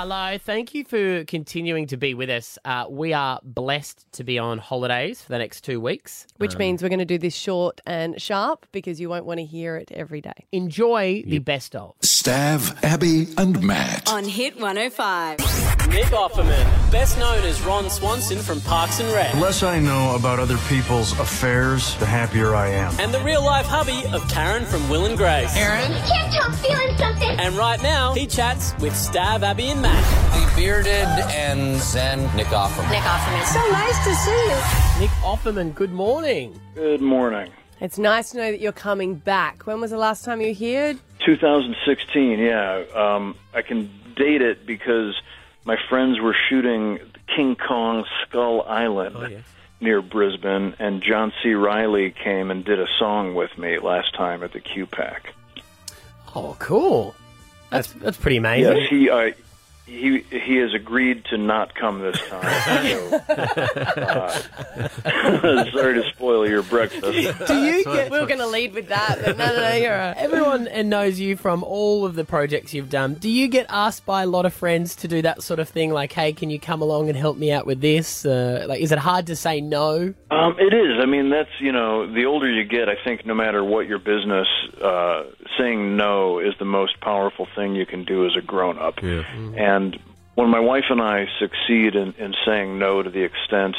Hello, thank you for continuing to be with us. Uh, we are blessed to be on holidays for the next two weeks. Which means we're going to do this short and sharp because you won't want to hear it every day. Enjoy the best of. Stav, Abby, and Matt. on Hit 105. Nick Offerman, best known as Ron Swanson from Parks and Rec, The less I know about other people's affairs, the happier I am. and the real life hubby of Karen from Will and Grace. Karen, can't I'm feeling something. And right now, he chats with Stav, Abby, and Matt. The bearded and zen Nick Offerman. Nick Offerman. So nice to see you. Nick Offerman, good morning. Good morning. It's nice to know that you're coming back. When was the last time you were here? 2016, yeah. Um, I can date it because my friends were shooting King Kong Skull Island Oh, yes. near Brisbane, and John C. Reilly came and did a song with me last time at the QPAC. Oh, cool. That's that's pretty amazing. Yes, he uh, he he has agreed to not come this time. So, uh, sorry to spoil your breakfast. Do you get We're going to lead with that, but no, no, no, you're right. everyone knows you from all of the projects you've done? Do you get asked by a lot of friends to do that sort of thing? Like, hey, can you come along and help me out with this? Uh, like, is it hard to say no? Um, it is. I mean, that's you know, the older you get, I think no matter what your business, uh, saying no is the most powerful thing you can do as a grown up. And when my wife and I succeed in, in saying no to the extent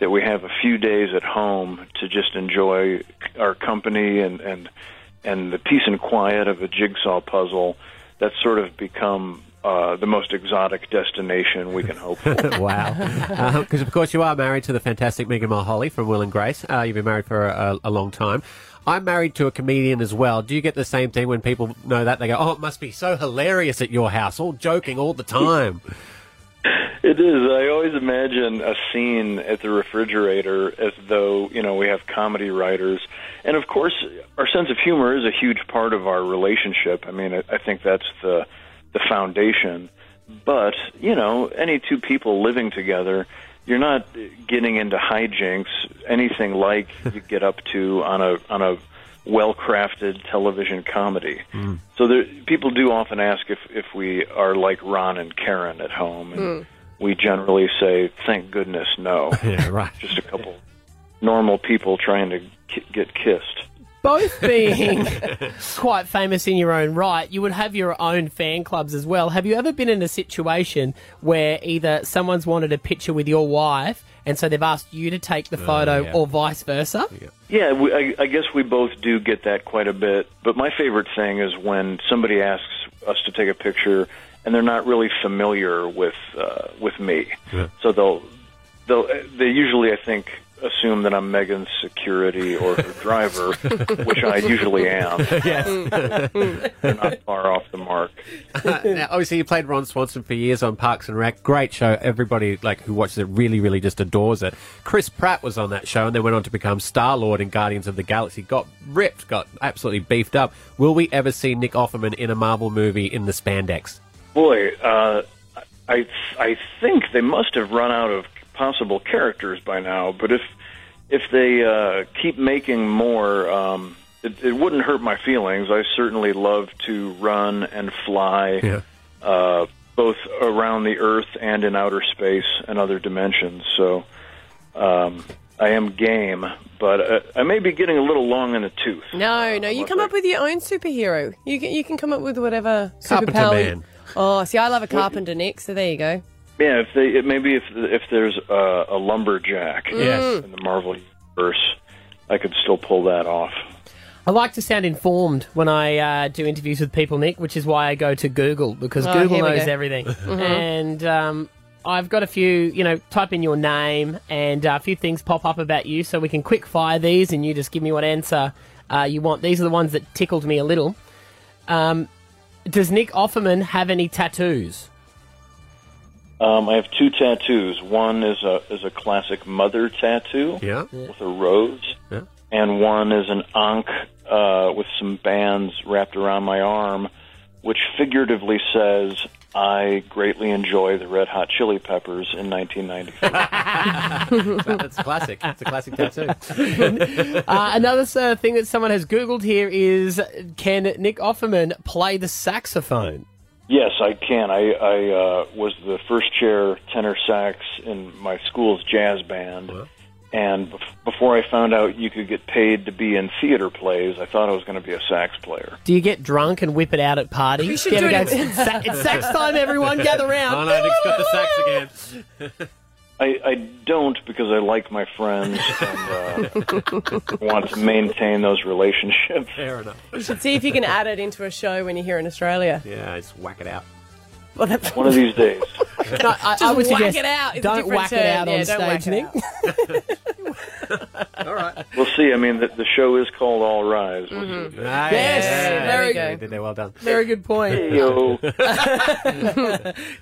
that we have a few days at home to just enjoy our company and and and the peace and quiet of a jigsaw puzzle, that's sort of become uh, the most exotic destination we can hope for. wow. Because, of course, you are married to the fantastic Megan Mullally from Will and Grace. Uh, you've been married for a, a long time. I'm married to a comedian as well. Do you get the same thing when people know that? They go, oh, it must be so hilarious at your house, all joking all the time. It is. I always imagine a scene at the refrigerator as though, you know, we have comedy writers. And of course, our sense of humor is a huge part of our relationship. I mean, I, I think that's the the foundation. But, you know, any two people living together, you're not getting into hijinks, anything like you get up to on a on a well-crafted television comedy. Hmm. So there, people do often ask if if we are like Ron and Karen at home, and hmm. we generally say, "Thank goodness, no." yeah, right. Just a couple normal people trying to ki- get kissed. Both being quite famous in your own right, you would have your own fan clubs as well. Have you ever been in a situation where either someone's wanted a picture with your wife and so they've asked you to take the photo yeah. or vice versa? Yeah, we, I, I guess we both do get that quite a bit. But my favorite thing is when somebody asks us to take a picture and they're not really familiar with uh, with me. So they'll they'll they usually I think assume that I'm Megan's security or her driver, which I usually am. They're not far off the mark. now, obviously, you played Ron Swanson for years on Parks and Rec. Great show. Everybody like who watches it really, really just adores it. Chris Pratt was on that show and then went on to become Star Lord in Guardians of the Galaxy. Got ripped, got absolutely beefed up. Will we ever see Nick Offerman in a Marvel movie in the spandex? Boy, uh, I I think they must have run out of possible characters by now. But if if they uh, keep making more, um, it, it wouldn't hurt my feelings. I certainly love to run and fly, Yeah. uh, both around the Earth and in outer space and other dimensions. So. Um, I am game, but uh, I may be getting a little long in the tooth. No, no, you come I- up with your own superhero. You can, you can come up with whatever Carpenter superpower. Man. Oh, see, I love a carpenter, Nick. So there you go. Yeah, if they it, maybe if if there's a, a lumberjack Yes. in the Marvel universe, I could still pull that off. I like to sound informed when I uh, do interviews with people, Nick, which is why I go to Google because Oh, Google here we knows go. everything. And um, I've got a few, you know, type in your name and uh, a few things pop up about you so we can quick fire these and you just give me what answer uh, you want. These are the ones that tickled me a little. Um, does Nick Offerman have any tattoos? Um, I have two tattoos. One is a is a classic mother tattoo Yeah. with a rose, Yeah. and one is an ankh uh, with some bands wrapped around my arm, which figuratively says, "I greatly enjoy the Red Hot Chili Peppers in 1993." That's classic. It's a classic tattoo. Uh, another uh, thing that someone has Googled here is can Nick Offerman play the saxophone? Yes, I can. I, I uh, was the first chair tenor sax in my school's jazz band. And bef- before I found out you could get paid to be in theater plays, I thought I was going to be a sax player. Do you get drunk and whip it out at parties? We should Do do it. go, it's, sa- it's sax time, everyone, gather round. Oh no, Nick's got the sax again. I, I don't because I like my friends and uh, want to maintain those relationships. Fair enough. You should see if you can add it into a show when you're here in Australia. Yeah, just whack it out. Well, that's One of these days. No, I, Just I would whack suggest it out. It's a don't different whack it term. out Yeah, on don't whack stage, it Nick. out. We'll see. I mean, the, the show is called All Rise. We'll see. Ah, Yes, yeah, very yeah, good. Did there, well done. Very good point. Yo.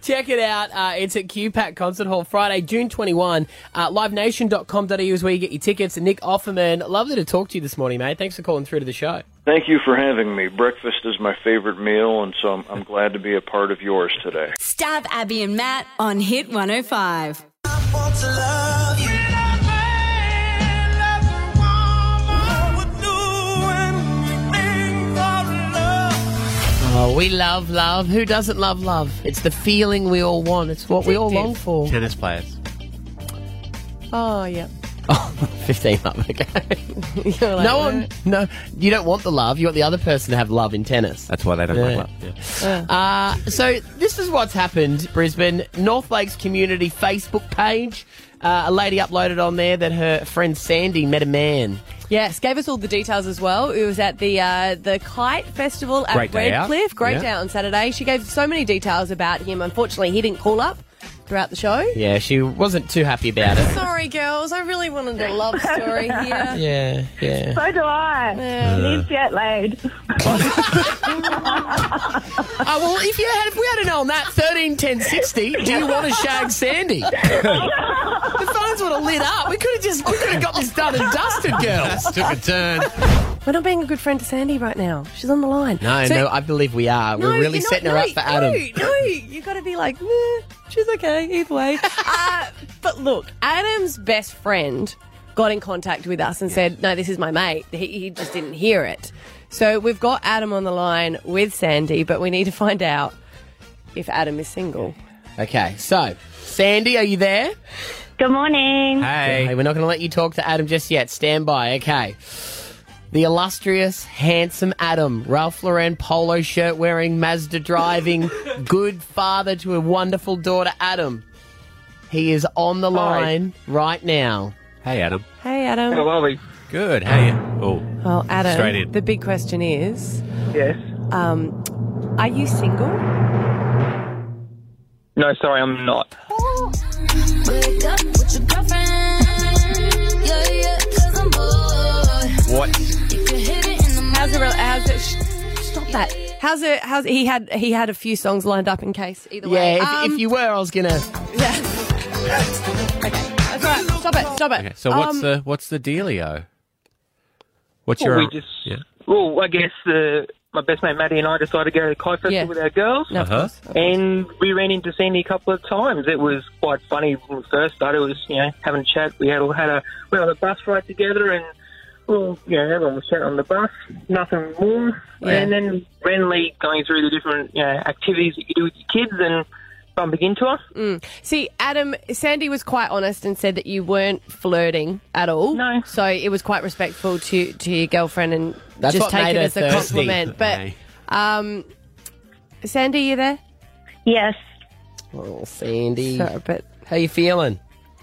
Check it out. Uh, it's at QPAC Concert Hall Friday, June 21. Uh, livenation.com.au is where you get your tickets. And Nick Offerman, lovely to talk to you this morning, mate. Thanks for calling through to the show. Thank you for having me. Breakfast is my favorite meal, and so I'm, I'm glad to be a part of yours today. Stav Abby and Matt on Hit 105. Oh, we love love. Who doesn't love love? It's the feeling we all want. It's what we all long for. Tennis players. Oh, yeah. Oh, 15 love, okay. You're like, no one, no, you don't want the love. You want the other person to have love in tennis. That's why they don't Yeah. like love. Yeah. Uh, so this is what's happened, Brisbane. North Lakes Community Facebook page. Uh, a lady uploaded on there that her friend Sandy met a man. Yes, gave us all the details as well. It was at the uh, the Kite Festival at Great day out. Redcliffe. Great Yeah. day out on Saturday. She gave so many details about him. Unfortunately, he didn't call up throughout the show. Yeah, she wasn't too happy about it. Sorry, girls. I really wanted a love story here. Yeah, yeah. So do I. Yeah. He's jet lagged. Oh well, if you had, if we had known that thirteen ten sixty, do you want to shag Sandy? the phones would have lit up. We could have just, we could have got this done and dusted, girls. Took a turn. We're not being a good friend to Sandy right now. She's on the line. No, So- no, I believe we are. No, We're really you're not- setting her no, up for Adam. No, no, you got to be like, "Meh, she's okay either way. uh, but look, Adam's best friend got in contact with us and said, "No, this is my mate." He, he just didn't hear it. So we've got Adam on the line with Sandy, but we need to find out if Adam is single. Okay, so Sandy, are you there? Good morning. Hey, Hey. we're not going to let you talk to Adam just yet. Stand by. Okay. The illustrious, handsome Adam, Ralph Lauren polo shirt wearing, Mazda driving, good father to a wonderful daughter, Adam. He is on the line right now. Hey, Adam. Hey, Adam. are we? Good. How are you? Oh, Well, Adam, Straight in. the big question is, Yes. um, are you single? No, sorry, I'm not. What? How's it? How's it? sh- Stop that. How's it? How's he had? He had a few songs lined up in case either way. Yeah, if, Um, if you were, I was going to. Yeah. okay, that's all right. Stop it. Stop it. Okay, so what's Um, the what's the dealio? What's Well, your? we just, yeah. well, I guess uh, my best mate Maddie and I decided to go to the Kite Festival Yeah. with our girls. No, of Uh-huh. course. And we ran into Sandy a couple of times. It was quite funny when we first started. It was, you know, having a chat. We had all had a we were on a bus ride together, and well, you know, everyone was chatting on the bus. Nothing more. Yeah. And then randomly going through the different you know, activities that you do with your kids, and bumping into her. See, Adam, Sandy was quite honest and said that you weren't flirting at all. No. So it was quite respectful to to your girlfriend and That's just take it as a thirsty. compliment. But um, Sandy, you there? Yes. Oh, Sandy. Sorry, but How you feeling?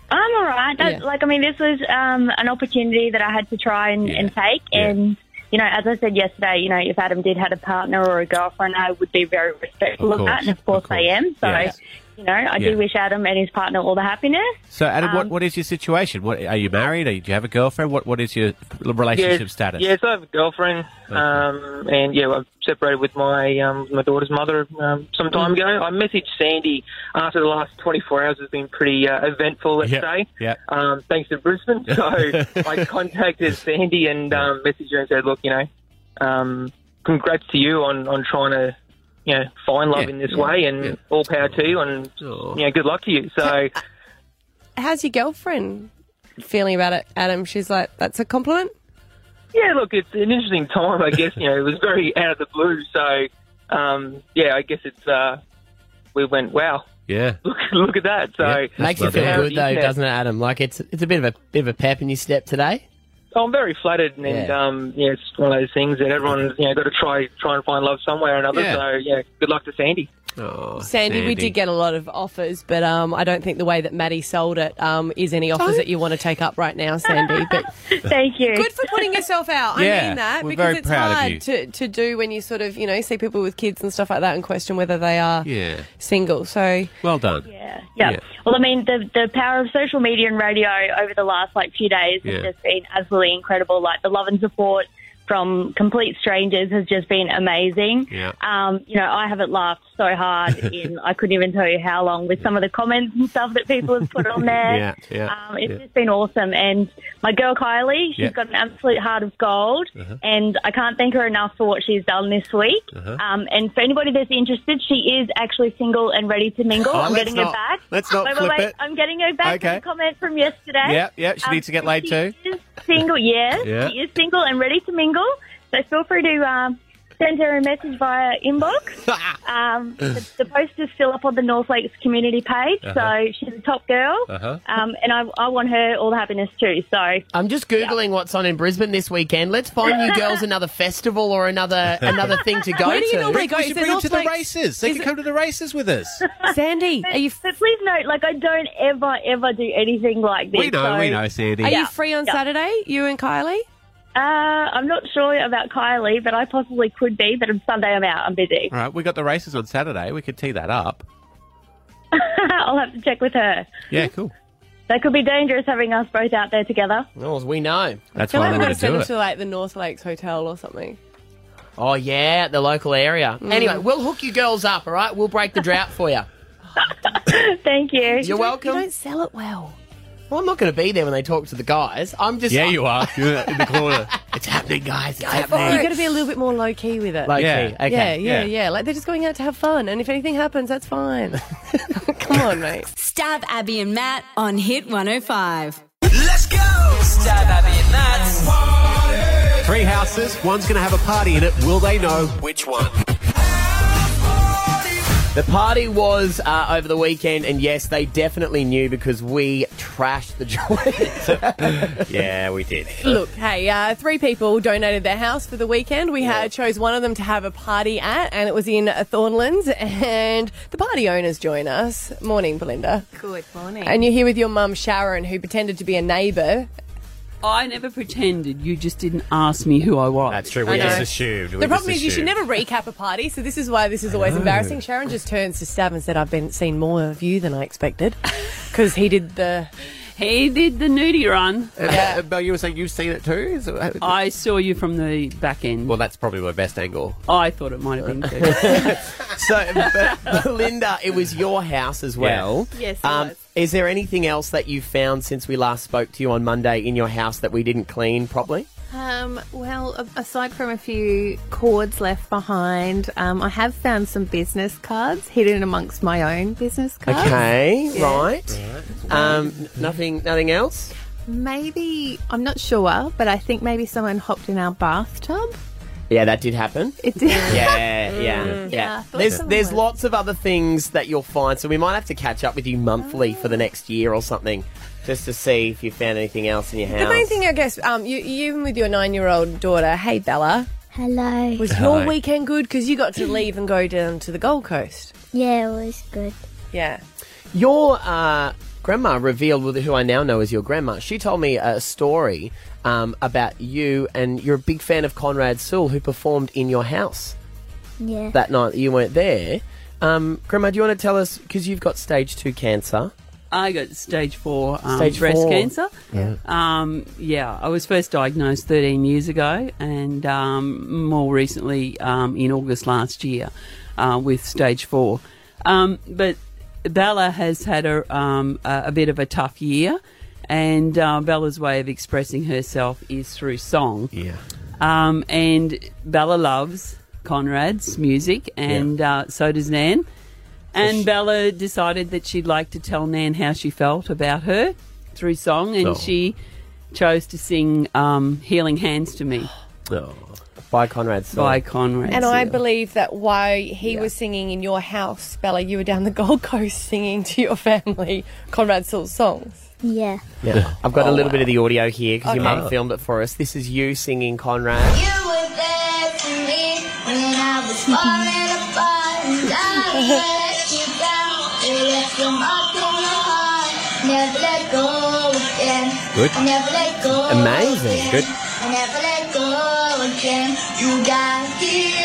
I'm all right. That, Yeah. Like, I mean, this was um, an opportunity that I had to try and, Yeah. and take. Yeah. And, you know, as I said yesterday, you know, if Adam did had a partner or a girlfriend, I would be very respectful Of of, that. And of course, of I am. So, Yeah. You know, I Yeah. do wish Adam and his partner all the happiness. So, Adam, what, Um, what is your situation? What are you married? Are you, do you have a girlfriend? What What is your relationship Yes, status? Yes, I have a girlfriend, um, and yeah, I've separated with my um, my daughter's mother um, some time ago. I messaged Sandy after the last 24 hours has been pretty uh, eventful, let's Yep, say. yep. Um, thanks to Brisbane. So I contacted Sandy and um, messaged her and said, look, you know, um, congrats to you on, on trying to, you know, find love Yeah, in this yeah, way, and yeah. all power to you, and Aw. you know, good luck to you. So. how's your girlfriend feeling about it, Adam? She's like, that's a compliment. Yeah, look, it's an interesting time, I guess. You know, it was very out of the blue, so um, yeah, I guess it's uh, we went wow. Yeah. Look, look at that. So Yeah. Makes you feel good though, doesn't it, Adam? Like it's it's a bit of a bit of a pep in your step today. I'm very flattered, and Yeah. um, yeah, it's one of those things that everyone's you know got to try try and find love somewhere or another. Yeah. So yeah, good luck to Sandy. Oh, Sandy, we did get a lot of offers, but um, I don't think the way that Maddie sold it um, is any offers that you want to take up right now, Sandy. But Thank you. good for putting yourself out. I Yeah, mean that we're because very it's proud hard to, to do when you sort of you know see people with kids and stuff like that and question whether they are Yeah. single. So Well done. Yeah, yeah. Yeah. Well, I mean, the the power of social media and radio over the last like few days Yeah. has just been absolutely incredible. Like the love and support from complete strangers has just been amazing. Yeah. Um, you know, I haven't laughed so hard in I couldn't even tell you how long with some of the comments and stuff that people have put on there. Yeah, yeah, Um, it's yeah. just been awesome. And my girl Kylie, she's Yeah. got an absolute heart of gold, Uh-huh. and I can't thank her enough for what she's done this week. Uh-huh. Um, and for anybody that's interested, she is actually single and ready to mingle. Oh, I'm getting not- her back. let's not wait, flip wait, wait. it. I'm getting her back Okay. comment from yesterday. Yeah, yeah, she needs to get laid too. Is single, yes. Yeah. She is single and ready to mingle. So feel free to um, send her a message via inbox. um, the, the post is still up on the North Lakes community page, Uh-huh. so she's a top girl. Uh-huh. Um, and I, I want her all the happiness too. So I'm just googling what's on in Brisbane this weekend. Let's find you girls another festival or another another thing to go Where do you to. normally go? We Is should bring them to the Lakes- races. They is can come to the races with us. Sandy, are you But please note, like I don't ever ever do anything like this. We know, so- we know, Sandy. are Yeah. you free on Yeah. Saturday? You and Kylie? Uh, I'm not sure about Kylie, but I possibly could be. But on Sunday I'm out. I'm busy. All right, we got the races on Saturday. We could tee that up. I'll have to check with her. Yeah, cool. That could be dangerous having us both out there together. Oh, as we know. That's feel why like I we're going to to send do them it. to like the North Lakes Hotel or something. Oh yeah, the local area. Mm. Anyway, we'll hook you girls up. All right, we'll break the drought for you. Thank you. You're welcome. You don't sell it well. Well, I'm not going to be there when they talk to the guys. I'm just Yeah, you are. You're in the corner. It's happening, guys. It's You happening. got to be a little bit more low key with it. Low Yeah. key. Okay. yeah, yeah, yeah. yeah. Like they're just going out to have fun, and if anything happens, that's fine. Come on, mate. Stav Abby and Matt on Hit 105. Let's go! Stav Abby and Matt. Three houses. One's going to have a party in it. Will they know which one? The party was uh, over the weekend, and yes, they definitely knew because we trashed the joint. yeah, we did. Look, hey, uh, three people donated their house for the weekend. We had chose one of them to have a party at, and it was in uh, Thornlands. And the party owners join us. Morning, Belinda. Good morning. And you're here with your mum, Sharon, who pretended to be a neighbour. I never pretended. You just didn't ask me who I was. That's true. I We know. just assumed. We the problem just is, you should assumed. never recap a party, so this is why this is always embarrassing. Sharon just turns to Stav and said, "I've been seen more of you than I expected," because he did the. He did the nudie run. Uh, But you were saying you've seen it too? Is it- I saw you from the back end. well, that's probably my best angle. I thought it might have been too. so, but, Belinda, it was your house as well. Yes, it Um, was. Is there anything else that you've found since we last spoke to you on Monday in your house that we didn't clean properly? Um, well, aside from a few cords left behind, um, I have found some business cards hidden amongst my own business cards. Okay, Yeah. right. Um, nothing, nothing else. Maybe, I'm not sure, but I think maybe someone hopped in our bathtub. Yeah, that did happen. It did. Yeah, yeah, Yeah, yeah. There's there's was. lots of other things that you'll find, so we might have to catch up with you monthly for the next year or something, just to see if you found anything else in your house. The main thing, I guess, um, you, you even with your nine-year-old daughter, hey Bella, Hello. was Hello. your weekend good? Because you got to leave and go down to the Gold Coast. Yeah, it was good. Yeah. Your uh, grandma revealed with who I now know as your grandma. She told me a story um, about you, and you're a big fan of Conrad Sewell, who performed in your house Yeah. that night that you weren't there. Um, grandma, do you want to tell us because you've got stage two cancer? I got stage four um, Stage breast four. cancer. Yeah. Um, yeah, I was first diagnosed 13 years ago, and um, more recently um, in August last year uh, with stage four. Um, but Bella has had a, um, a, a bit of a tough year, and uh, Bella's way of expressing herself is through song. Yeah. Um, and Bella loves Conrad's music, and uh, so does Nan. And Bella decided that she'd like to tell Nan how she felt about her through song, and Oh. she chose to sing um, "Healing Hands" to me. Oh. By Conrad Sewell. by Conrad. And I Sewell. believe that while he was singing in your house, Bella, you were down the Gold Coast singing to your family Conrad Sewell's songs. Yeah. Yeah. I've got a little wow. bit of the audio here because your Okay. mum filmed it for us. This is you singing Conrad. You were there for me when I was mm-hmm. falling apart and I let you down. You left your mark on my heart. Never let go again. Good. I never let go Amazing. again. Good. I never let go again. You got healing hands.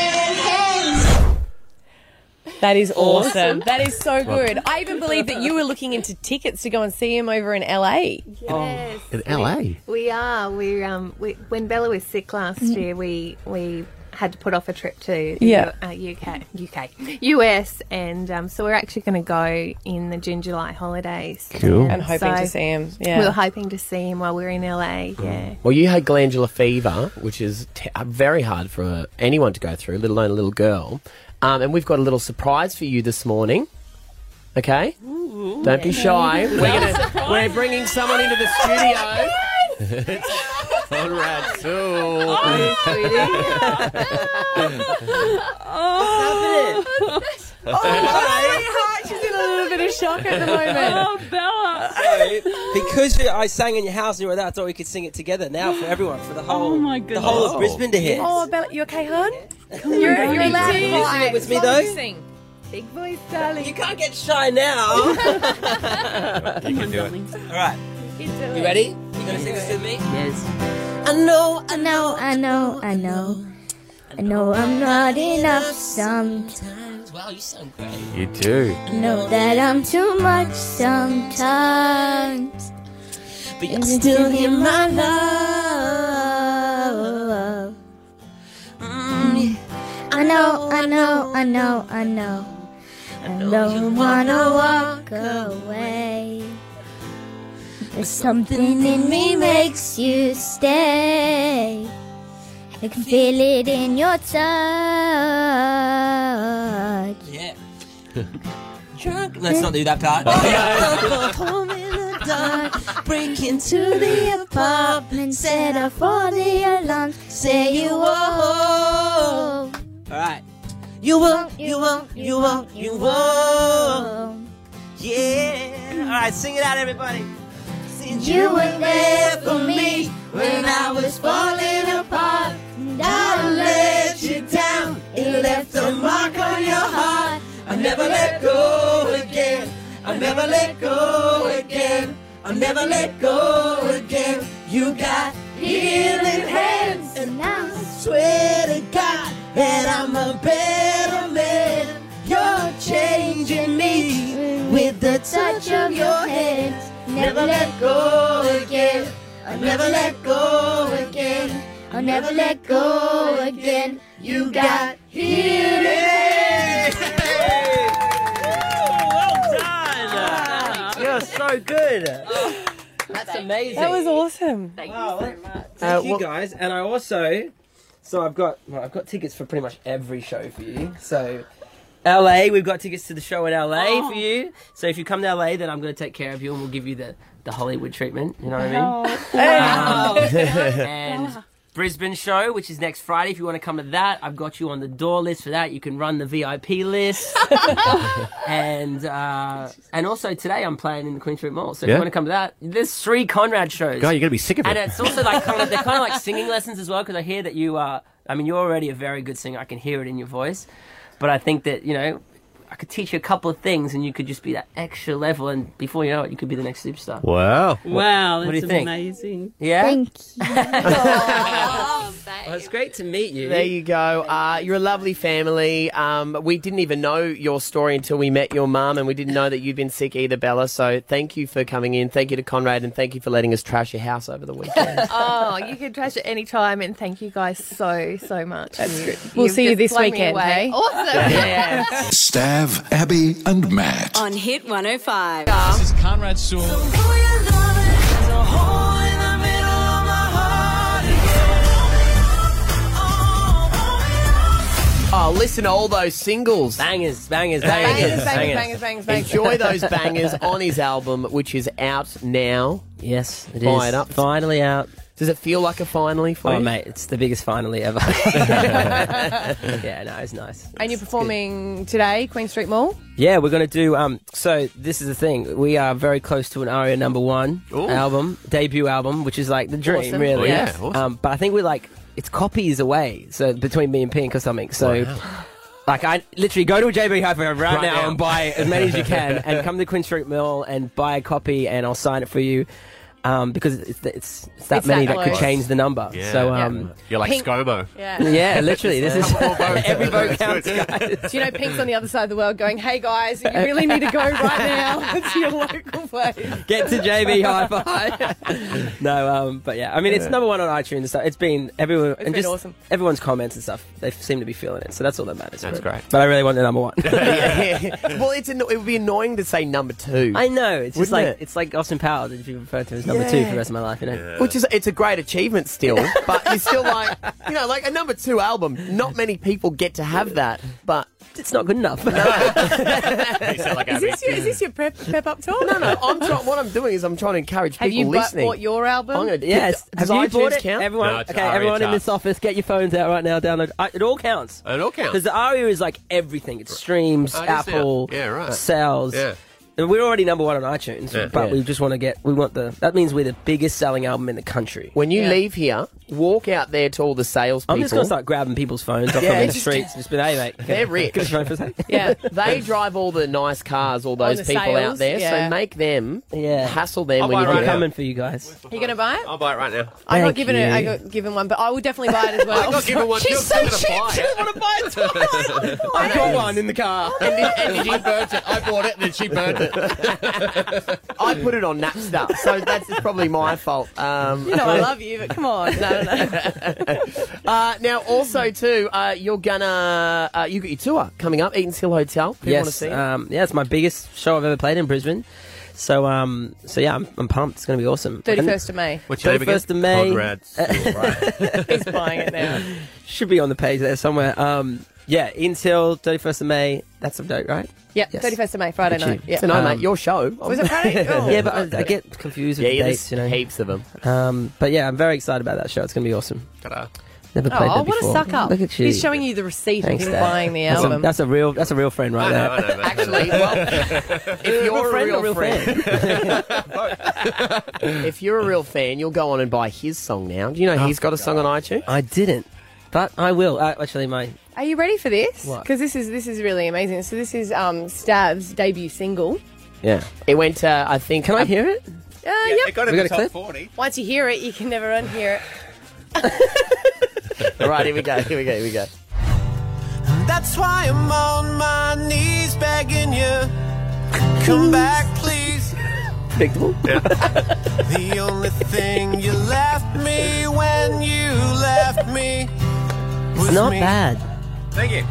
That is awesome. Awesome. That is so Well- good. I even believe that you were looking into tickets to go and see him over in LA. Yes. In LA. We are. We um. We, when Bella was sick last Mm. year, we we had to put off a trip to the Yeah. uh, UK, UK, US, and um, so we're actually going to go in the June July holidays. Cool. And hoping to see him, yeah. we were hoping to see him while we were in LA. Yeah. Well, you had glandular fever, which is t- uh, very hard for anyone to go through, let alone a little girl. Um, and we've got a little surprise for you this morning. Okay? Don't be shy. We're, gonna, we're bringing someone into the studio. It's Conrad Sewell. Oh, oh, my heart, she's in a little bit of shock at the moment. Oh, Bella. So, because I sang in your house and you were there, I thought we could sing it together now for everyone, for the whole, Oh, my the whole of goodness. Brisbane to hear. Oh, Bella, you okay, hon? on, You're, baby. you're allowed Can to you sing it with me, though? Sing. Big voice, darling. You can't get shy now. You can do it. All right. You ready? You gonna sing this with me? Yes. I know, I know, I know, I know. I know I'm not enough sometimes. Wow, you sound great. You do. I know that I'm too much sometimes. But you're still in my love. Mm. I know, I know, I know, I know. I know you wanna walk away. But something in me makes you stay. I can feel it in your touch. Yeah. Drunk. Let's not do that part. Home in the dark, break into the apartment, set off all the alarms, say you won't. All right. You won't, you won't, you won't, you won't. Yeah. All right, sing it out, everybody. Since You were there for me when I was falling apart. I let you down, it left a mark on your heart. I never let go again. I never let go again. I never let go again. You got healing hands, and I swear to God that I'm a better man. You're changing me with the touch of your hands. Never let go again. I never let go. I'll never let go again. You got healing. Well done. You're so good. That's amazing. That was awesome. Thank you so much. Uh, Thank you guys, and I also, so I've got, well, I've got tickets for pretty much every show for you. So, LA, we've got tickets to the show in LA for you. So if you come to LA, then I'm going to take care of you, and we'll give you the the Hollywood treatment. You know what I mean? Um, and Brisbane show, which is next Friday. If you want to come to that, I've got you on the door list for that. You can run the VIP list. and uh, and also today I'm playing in the Queen Street Mall. So if Yeah. you want to come to that, there's three Conrad shows. God, you're gonna be sick of it. And it's also like kind of they're kind of like singing lessons as well because I hear that you are. I mean, you're already a very good singer. I can hear it in your voice, but I think that you know. I could teach you a couple of things, and you could just be that extra level, and before you know it, you could be the next superstar. Wow. Wow, What do that's you think? amazing. Yeah. Thank oh. Well, it's great to meet you. There you go. Uh, you're a lovely family. Um, we didn't even know your story until we met your mum, and we didn't know that you'd been sick either, Bella. So thank you for coming in. Thank you to Conrad, and thank you for letting us trash your house over the weekend. oh, you can trash it any time, and thank you guys so so much. That's good. We'll see you this weekend, hey? Awesome. Stav, Abby, and Matt. On Hit 105. This is Conrad Sewell. Oh, listen to all those singles. Bangers, bangers, Bangers, bangers, bangers, bangers, bangers, bangers. Enjoy those bangers on his album, which is out now. Yes, it is. Buy it up. Finally out. Does it feel like a finally for Oh, you? mate, it's the biggest finally ever. yeah, no, it's nice. And you're performing today, Queen Street Mall. Yeah, we're going to do. Um, so this is the thing. We are very close to an Aria number one album, debut album, which is like the dream, Awesome. really. Oh, yeah, awesome. Um, but I think we're like it's copies away. So between me and Pink or something. So. Like I literally go to a JB Hi-Fi right, Right now, now. and buy as many as you can, and come to Queen Street Mill and buy a copy, and I'll sign it for you, um, because it's it's, it's that It's many that that, could change the number. Yeah. So Yeah. um, You're like Pink- ScoMo. Yeah. yeah, literally, this is Couple more votes. every vote counts, guys. Do you know Pink's on the other side of the world going, hey guys, you really need to go right now to your local place. Get to JB Hi-Fi. no, um, but yeah, I mean, it's number one on iTunes and stuff. It's been everyone and been just awesome. everyone's comments and stuff. They seem to be feeling it, so that's all that matters. That's great. But I really want the number one. Yeah. well, it's anno- it would be annoying to say number two. I know. It's just like it? it's like Austin Powers. If you refer to as number two for the rest of my life, you know. Which is it's a great achievement still, but you're still like you know like a number two album. Not many people get to have that, but it's not good enough. Is this your, is this your prep, pep up talk? no, no. I'm trying. What I'm doing is I'm trying to encourage Have people you bu- listening. bought your album? I'm gonna, Yes. Does Have you bought it? count? Everyone, No, okay, Aria everyone in this office, get your phones out right now. Download. I, it all counts. It all counts. Because the ARIA is like everything. It streams, it is now. Apple, Yeah, right. sales. Yeah. And we're already number one on iTunes, Yeah. but Yeah. we just want to get. We want the. That means we're the biggest selling album in the country. When you Yeah. leave here, walk out there to all the sales people. I'm just gonna start grabbing people's phones off Yeah, them in the just- streets. Just been, hey mate, They're rich. Get a phone for a sec. Yeah. They drive all the nice cars, all those the people sales, out there. yeah. So make them Yeah. hassle them I'll when buy you right get I'm now. out. coming for you guys. Are You gonna buy it? I'll buy it right now. I got Thank given it. I you. got given one, but I will definitely buy it as well. I got given one. She's You're so cheap. She it. doesn't want to buy it. twice. I got one in the car. And, then- and she burnt it. I bought it, and then she burnt it. I put it on Napster, so that's probably my fault. Um, You know I love you, but come on, no, no, no. uh, now, also too, uh, you're gonna uh, you got your tour coming up, Eaton's Hill Hotel. People want to Yes, see it. um, yeah, it's my biggest show I've ever played in Brisbane. So, um, so yeah, I'm, I'm pumped. It's going to be awesome. Thirty first of May. What's your again? 31st of May. Conrad. Right. He's buying it now. Should be on the page there somewhere. Um, yeah, until 31st of May. That's some date, right? Yep, Yes. thirty first of May, Friday Good night. tune. Yeah. so no, um, mate, your show. Was it Friday? Oh. Yeah, but I, I get confused with yeah, the yeah, dates, there's you know. heaps of them. Um, but yeah, I'm very excited about that show. It's going to be awesome. Ta-da. Never played Oh, that what a before. suck up! Look at you. He's showing you the receipt Thanks, of him Dad. buying the That's a, album. that's a real. That's a real friend right I there. know, I know. that's- Actually, well, if you're a friend real, or real friend, if you're a real fan, you'll go on and buy his song now. Do you know he's got a song on iTunes? I didn't, but I will. Uh, actually, my Are you ready for this? Because this is this is really amazing. So this is um, Stav's debut single. yeah. It went, uh, I think. Can I hear it? Uh, Yeah, yep. it got We in got the a top clip? 40. Once you hear it, you can never unhear it. All right, here we go. Here we go. Here we go. That's why I'm on my knees begging you. Come back, please. Predictable. The only thing you left me when you left me was It's not me. bad. Thank you.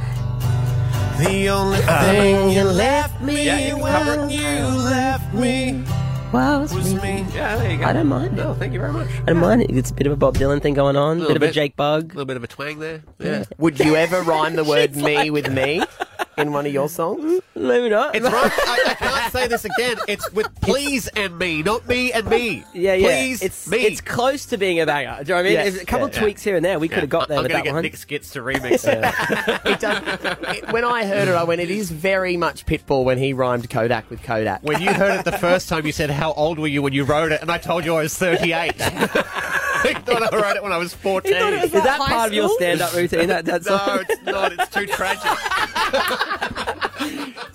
The only uh, thing you left me Yeah, you when you left me Wow, it's was me. me. Yeah, there you go. I don't mind it. No, thank you very much. I don't mind it. It's a bit of a Bob Dylan thing going on. A Little bit of a bit. Jake A Bugg. little bit of a twang there. Yeah. Would you ever rhyme the word me with me in one of your songs? Maybe not. It's right. I, I can't say this again. It's with please and me, not me and me. Yeah, yeah. Please, it's me. it's close to being a banger. Do you know what I mean? Yes, There's a couple yeah, of tweaks here and there. We could have got there I'm with gonna that get one. Nick Skitz to remix it. It does, it, when I heard it, I went, it is very much Pitbull when he rhymed Kodak with Kodak. When you heard it the first time, you said, "How old were you when you wrote it?" And I told you I was 38. I thought I wrote it when I was 14. was Is that high part of your stand-up routine? That, that's no, it's not. It's too tragic.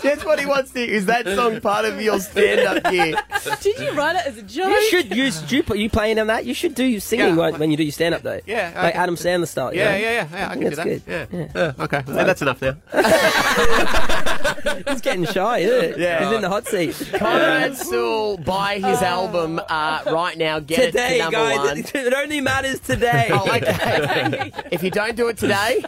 That's what he wants to Is that song part of your stand-up gear? Did you write it as a joke? You should use you, you playing on that. You should do your singing Yeah. when, when you do your stand up though. Yeah, I like Adam Sandler style. you Yeah, know? yeah, yeah, yeah. I can do think that. good. Yeah. Uh, okay, well, that's enough now. He's getting shy, isn't it? Yeah. He's in the hot seat. Conrad Sewell, buy his album uh, right now. Get today, it to number guys. one. It, it only matters today. Oh, okay. if you don't do it today,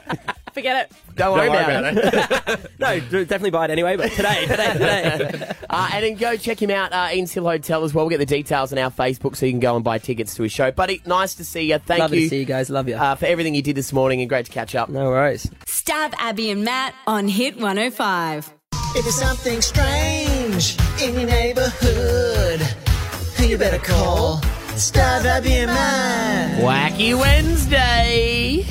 Forget it. don't worry, Don't worry about, about it. no, definitely buy it anyway. But today, today, today. Uh, and then go check him out, uh, Eaton's Hill Hotel as well. We'll get the details on our Facebook so you can go and buy tickets to his show. Buddy, nice to see you. Thank Lovely you to see you guys. Love you. uh, for everything you did this morning and great to catch up. no worries. Stav Abby and Matt on Hit 105. If there's something strange in your neighborhood, you better call? Stav Abby and Matt. Wacky Wednesday.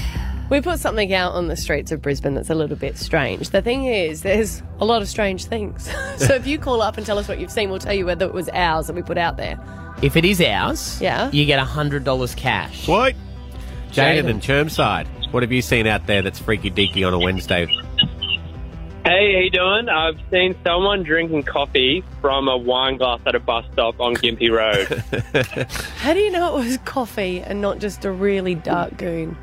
We put something out on the streets of Brisbane that's a little bit strange. The thing is, there's a lot of strange things. so if you call up and tell us what you've seen, we'll tell you whether it was ours that we put out there. If it is ours, Yeah. you get $100 cash. What? Jaden Jaden. and Chermside. What have you seen out there that's freaky deaky on a Wednesday? Hey, how you doing? I've seen someone drinking coffee from a wine glass at a bus stop on Gympie Road. How do you know it was coffee and not just a really dark goon?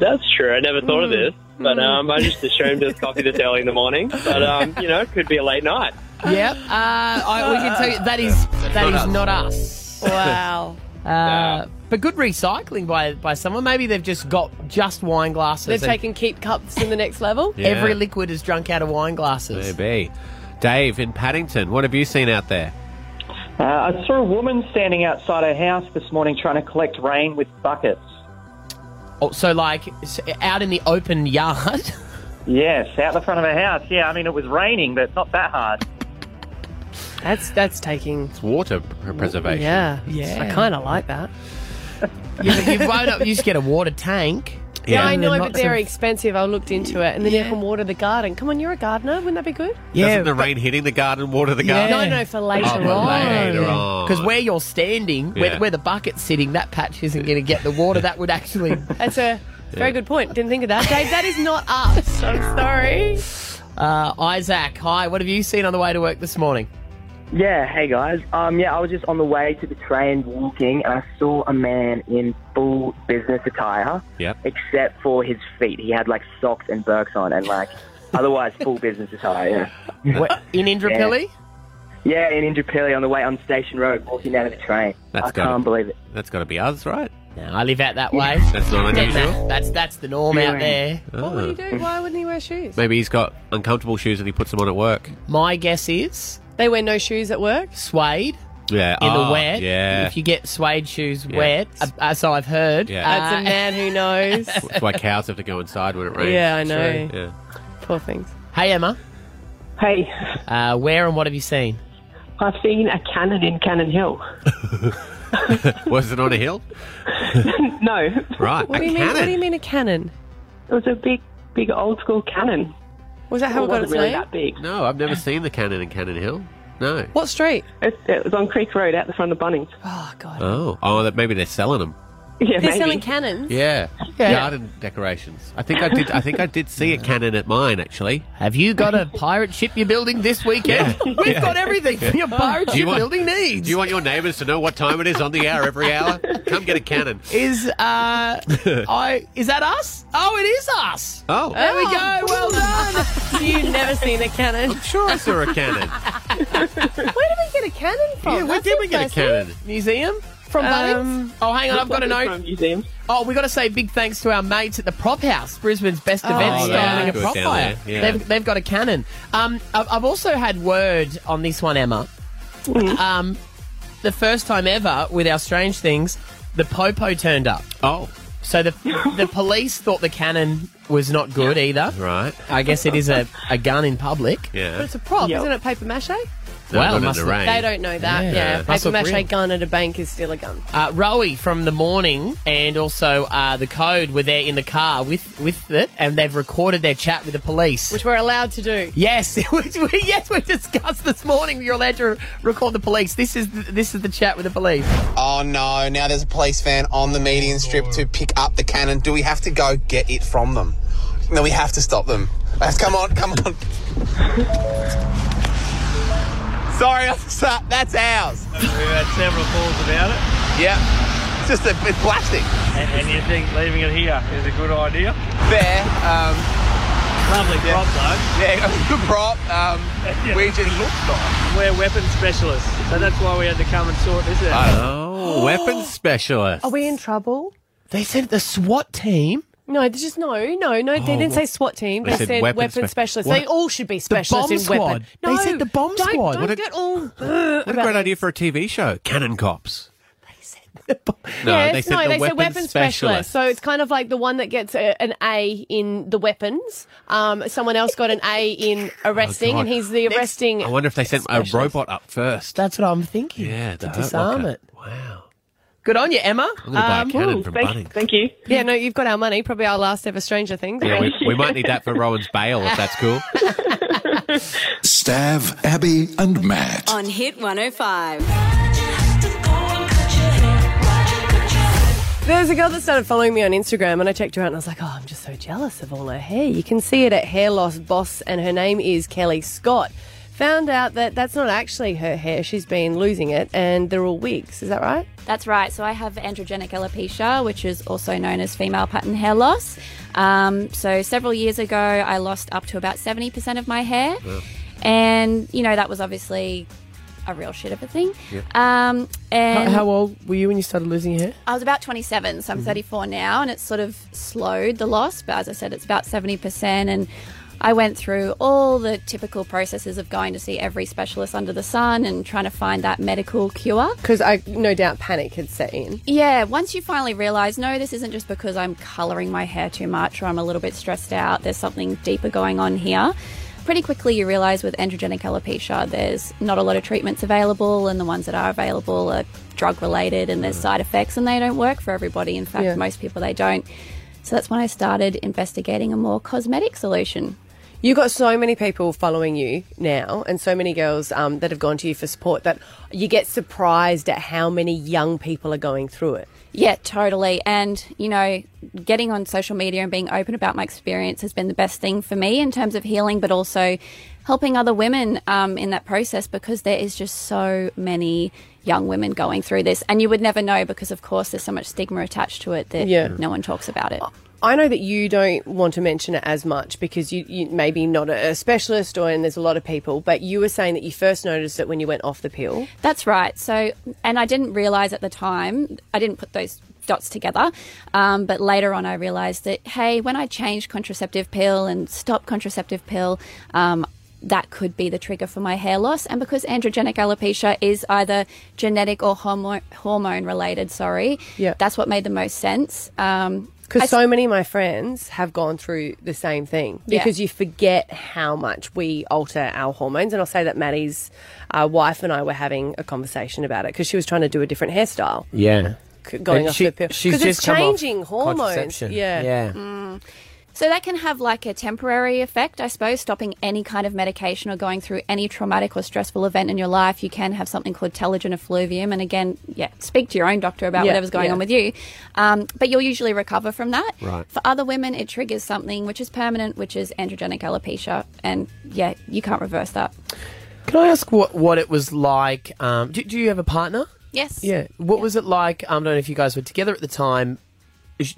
That's true. I never thought of this, but um, I just assumed it was coffee this early in the morning. But um, you know, it could be a late night. Yep. Uh, I, we can tell you that is that is not us. Wow. Uh, but good recycling by by someone. Maybe they've just got just wine glasses. They've and taken keep cups in the next level. Yeah. Every liquid is drunk out of wine glasses. Maybe. Dave in Paddington. What have you seen out there? Uh, I saw a woman standing outside her house this morning trying to collect rain with buckets. Oh, so like out in the open yard. Yes, out the front of a house. Yeah, I mean, it was raining, but not that hard. That's that's taking It's water p- preservation. Yeah, Yeah. I kind of like that. you, you won't you just get a water tank. Yeah, I know, but they're of- expensive. I looked into it, and then you can water the garden. Come on, you're a gardener. Wouldn't that be good? Doesn't the rain hitting the garden water the garden? No, no, for later Oh, on. later on. Because where you're standing, Yeah. where, where the bucket's sitting, that patch isn't going to get the water. That would actually. That's a very Yeah. good point. Didn't think of that. Dave, that is not us. I'm sorry. Uh, Isaac, hi. What have you seen on the way to work this morning? Yeah, hey guys. Um, yeah, I was just on the way to the train walking, and I saw a man in full business attire, Yep. except for his feet. He had like socks and Birks on, and like otherwise full business attire. Yeah. What, in Indooroopilly? Yeah, in Indooroopilly on the way on Station Road, walking down to the train. That's I gotta- can't believe it. That's got to be us, right? No, I live out that way. That's not unusual. nah, that's that's the norm out there. What would he do? Why wouldn't he wear shoes? Maybe he's got uncomfortable shoes and he puts them on at work. My guess is They wear no shoes at work. suede Yeah. in oh, the wet. Yeah. If you get suede shoes Yeah. wet, uh, so I've heard. Yeah. That's Uh, a man who knows. That's why cows have to go inside when it rains. Yeah, I know. True. Yeah. Poor things. Hey Emma, Hey, uh, where and what have you seen? I've seen a cannon in Cannon Hill. Was it on a hill? no. Right. What a do you mean? What do you mean a cannon? It was a big, big old school cannon. Was that how it it got wasn't its really name? that big. No, I've never seen the cannon in Cannon Hill. No. What street? It, it was on Creek Road out the front of Bunnings. Oh God. Oh, oh, that maybe they're selling them. Yeah, They're maybe. selling cannons. Yeah. Yeah. Garden decorations. I think I did. I think I did see a cannon at mine actually. Have you got a pirate ship you're building this weekend? We've Yeah. got everything for your pirate you ship want- building needs. Do you want your neighbours to know what time it is on the hour every hour? Come get a cannon. Is uh, I is that us? Oh, it is us. Oh. There we go. Well done. You've never seen a cannon. I'm sure I saw a cannon. Where did we get a cannon from? Yeah, where That's did we get a cannon? Museum from Bunnings. Um, oh, hang on, I've got a From note. museum. Oh, we got to say big thanks to our mates at the Prop House, Brisbane's best Oh, event, yeah. styling a prop down fire. yeah. They've, they've got a cannon. Um, I've, I've also had word on this one, Emma. Um, the first time ever with our strange things, the popo turned up. Oh. So the the police thought the cannon was not good either. Right. I guess it is a, a gun in public. But Yeah. it's a prop, Yep. isn't it? Paper mache. No, Well, not in the rain. They don't know that. Yeah. Yeah, Must paper look mache real. gun at a bank is still a gun. Uh, Rowie from the morning and also uh, the code were there in the car with, with it, and they've recorded their chat with the police. Which we're allowed to do. Yes, which we, yes, we discussed this morning. You're allowed to record the police. This is the, this is the chat with the police. Oh no, now there's a police van on the median strip to pick up the cannon. Do we have to go get it from them? No, we have to stop them. Come on, come on. Sorry, officer, that's ours. We've had several calls about it. Yeah, it's just a it's plastic. And, and you think leaving it here is a good idea? Fair. Um, Lovely yeah. prop though. Yeah, good prop. Um, we just looked nice. We're weapons specialists, so that's why we had to come and sort this out. Oh, weapons specialist. Are we in trouble? They said the SWAT team. No, they just no, no, no. They Oh, didn't say SWAT team. They They, said said, weapons weapons, spe- specialists. What? They all should be The specialists bomb in squad. weapon. They said the bomb don't, squad. Don't What a- get all. What a great idea for a TV show. Cannon cops. No, yes, they said no, the they weapons said weapons specialist. specialist. So it's kind of like the one that gets a, an A in the weapons. Um, someone else got an A in arresting, Oh, God. and he's the arresting. I wonder if they sent a robot up first. That's what I'm thinking. Yeah, to the Hurt disarm Locker. it. Wow. Good on you, Emma. I'm gonna buy a um, cannon ooh, from thank, Bunnings. Thank you. Yeah, no, you've got our money. Probably our last ever Stranger Things. Yeah, we, we might need that for Rowan's bail if that's cool. Stav, Abby, and Matt. On Hit 105. There's a girl that started following me on Instagram, and I checked her out, and I was like, "Oh, I'm just so jealous of all her hair." You can see it at Hair Loss Boss, and her name is Kelly Scott. Found out that that's not actually her hair; she's been losing it, and they're all wigs. Is that right? That's right. So I have androgenic alopecia, which is also known as female pattern hair loss. Um, so several years ago, I lost up to about 70% of my hair. And, you know, that was obviously a real shit of a thing. Um, and How, how old were you when you started losing your hair? I was about 27, so I'm 34 now, and it's sort of slowed the loss. But as I said, it's about 70%. And I went through all the typical processes of going to see every specialist under the sun and trying to find that medical cure. Because I no doubt panic had set in. Yeah, once you finally realise, no, this isn't just because I'm colouring my hair too much or I'm a little bit stressed out, there's something deeper going on here. Pretty quickly, you realise with androgenic alopecia, there's not a lot of treatments available, and the ones that are available are drug related and there's mm. side effects, and they don't work for everybody. In fact, Yeah. most people they don't. So that's when I started investigating a more cosmetic solution. You've got so many people following you now, and so many girls um, that have gone to you for support that you get surprised at how many young people are going through it. Yeah, totally. And, you know, getting on social media and being open about my experience has been the best thing for me in terms of healing, but also helping other women um, in that process because there is just so many young women going through this. And you would never know because, of course, there's so much stigma attached to it that Yeah. no one talks about it. I know that you don't want to mention it as much because you, you maybe not a specialist or and there's a lot of people, but you were saying that you first noticed it when you went off the pill. That's right. So, and I didn't realize at the time, I didn't put those dots together. Um, but later on, I realized that, hey, when I changed contraceptive pill and stopped contraceptive pill, um, that could be the trigger for my hair loss. And because androgenic alopecia is either genetic or hormone, hormone related, sorry, Yeah. that's what made the most sense. Um, Because so many of my friends have gone through the same thing. Yeah. Because you forget how much we alter our hormones. And I'll say that Maddie's uh, wife and I were having a conversation about it because she was trying to do a different hairstyle. Yeah. Going And off she- the pill. Because it's just come off changing hormones. Yeah. Yeah. Mm. So that can have like a temporary effect, I suppose, stopping any kind of medication or going through any traumatic or stressful event in your life. You can have something called telogen effluvium, and again, yeah, speak to your own doctor about Yeah, whatever's going yeah. on with you. Um, but you'll usually recover from that. Right. For other women, it triggers something which is permanent, which is androgenic alopecia, and yeah, you can't reverse that. Can I ask what, what it was like? Um, do, do you have a partner? Yes. Yeah. What was it like? Um, I don't know if you guys were together at the time,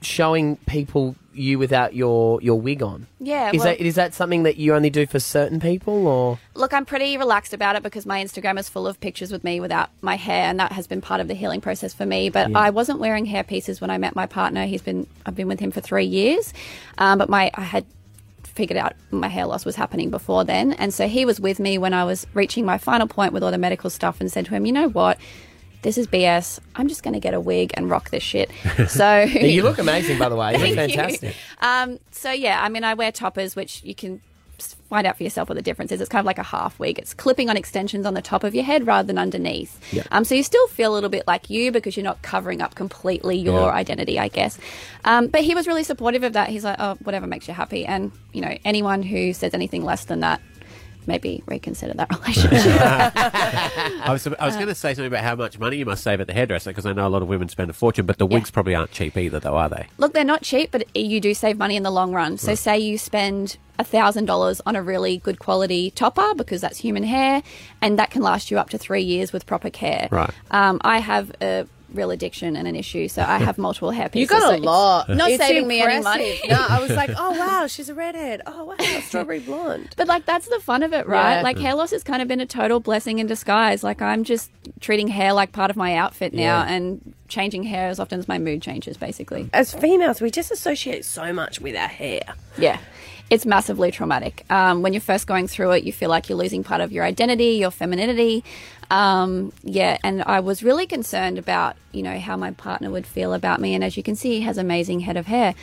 showing people you without your, your wig on. Yeah, Is well- that is that something that you only do for certain people, or Look, I'm pretty relaxed about it because my Instagram is full of pictures with me without my hair, and that has been part of the healing process for me. But Yeah. I wasn't wearing hair pieces when I met my partner. He's been I've been with him for three years, um, but my I had figured out my hair loss was happening before then, and so he was with me when I was reaching my final point with all the medical stuff, and said to him, "You know what?" This is BS. I'm just going to get a wig and rock this shit. So you look amazing, by the way. You look Thank you. fantastic. Um, so yeah, I mean, I wear toppers, which you can find out for yourself what the difference is. It's kind of like a half wig. It's clipping on extensions on the top of your head rather than underneath. Yeah. Um, so you still feel a little bit like you because you're not covering up completely your Yeah. identity, I guess. Um, but he was really supportive of that. He's like, oh, whatever makes you happy. And you know, anyone who says anything less than that, maybe reconsider that relationship. I was, I was going to say something about how much money you must save at the hairdresser because I know a lot of women spend a fortune, but the wigs probably aren't cheap either, though, are they? Look, they're not cheap, but you do save money in the long run. So, say you spend $1,000 on a really good quality topper because that's human hair, and that can last you up to three years with proper care. Right. Um, I have a real addiction and an issue, so I have multiple hair pieces. You pieces. got so a it's lot. Not It's saving me any money. no, I was like, oh wow, she's a redhead. Oh wow, strawberry blonde. But like that's the fun of it, right? Yeah. Like hair loss has kind of been a total blessing in disguise. Like I'm just treating hair like part of my outfit now Yeah. and changing hair as often as my mood changes basically. As females, we just associate so much with our hair. Yeah. It's massively traumatic. Um, when you're first going through it, you feel like you're losing part of your identity, your femininity. Um, yeah, and I was really concerned about, you know, how my partner would feel about me. And as you can see, he has amazing head of hair.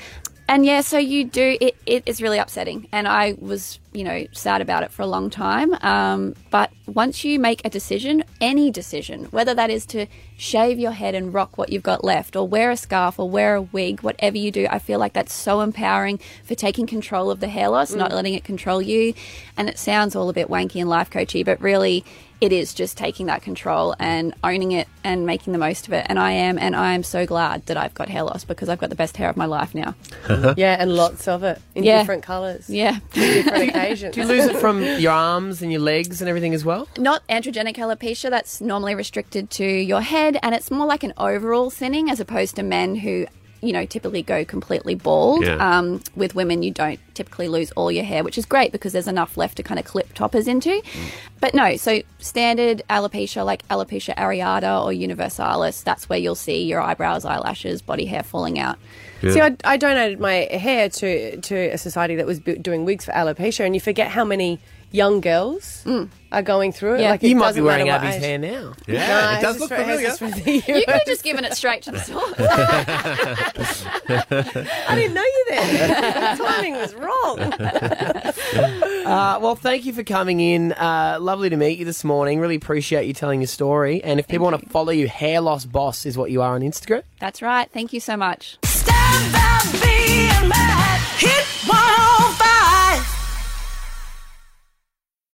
And yeah, so you do. It, it is really upsetting, and I was, you know, sad about it for a long time. Um, but once you make a decision, any decision, whether that is to shave your head and rock what you've got left, or wear a scarf, or wear a wig, whatever you do, I feel like that's so empowering for taking control of the hair loss, not Mm. letting it control you. And it sounds all a bit wanky and life coachy, but really. It is just taking that control and owning it and making the most of it. And I am, and I am so glad that I've got hair loss because I've got the best hair of my life now. yeah, and lots of it in Yeah. different colours. Yeah. different occasions. Do you lose it from your arms and your legs and everything as well? Not androgenic alopecia, that's normally restricted to your head, and it's more like an overall thinning as opposed to men who, you know, typically go completely bald. Yeah. Um, with women, you don't typically lose all your hair, which is great because there's enough left to kind of clip toppers into. But no, so standard alopecia, like alopecia areata or universalis, that's where you'll see your eyebrows, eyelashes, body hair falling out. See, I, I donated my hair to to a society that was doing wigs for alopecia, and you forget how many young girls are going through it. Yeah. Like, it You might be doesn't wearing matter what Abby's age. hair now. Yeah, No, it it's does just look for- familiar. it's just the You could have just given it straight to the source. I didn't know you there. Timing was wrong. Uh, well, thank you for coming in. Uh, lovely to meet you this morning. Really appreciate you telling your story. And if people want to follow you, Hair Loss Boss is what you are on Instagram. That's right. Thank you so much. Stand by, be a man.